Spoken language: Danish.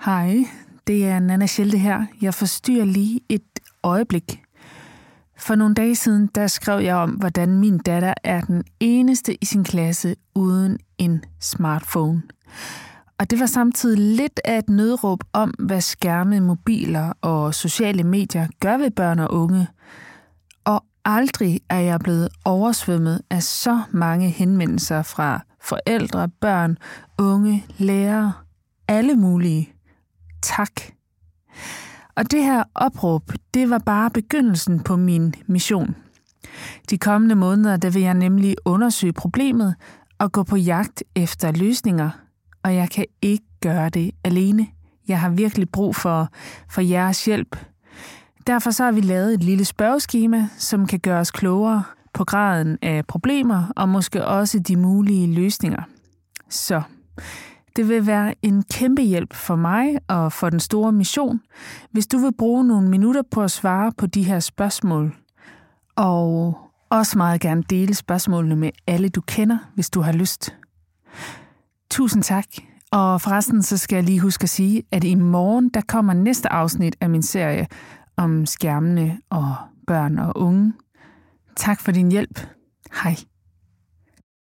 Hej, det er Nana Schelte her. Jeg forstyrrer lige et øjeblik. For nogle dage siden, der skrev jeg om, hvordan min datter er den eneste i sin klasse uden en smartphone. Og det var samtidig lidt af et nødråb om, hvad skærme, mobiler og sociale medier gør ved børn og unge. Og aldrig er jeg blevet oversvømmet af så mange henvendelser fra forældre, børn, unge, lærere, alle mulige. Tak. Og det her opråb, det var bare begyndelsen på min mission. De kommende måneder, der vil jeg nemlig undersøge problemet og gå på jagt efter løsninger. Og jeg kan ikke gøre det alene. Jeg har virkelig brug for, for jeres hjælp. Derfor så har vi lavet et lille spørgeskema, som kan gøre os klogere på graden af problemer og måske også de mulige løsninger. Så det vil være en kæmpe hjælp for mig og for den store mission, hvis du vil bruge nogle minutter på at svare på de her spørgsmål. Og også meget gerne dele spørgsmålene med alle, du kender, hvis du har lyst. Tusind tak. Og forresten så skal jeg lige huske at sige, at i morgen der kommer næste afsnit af min serie om skærmene og børn og unge. Tak for din hjælp. Hej.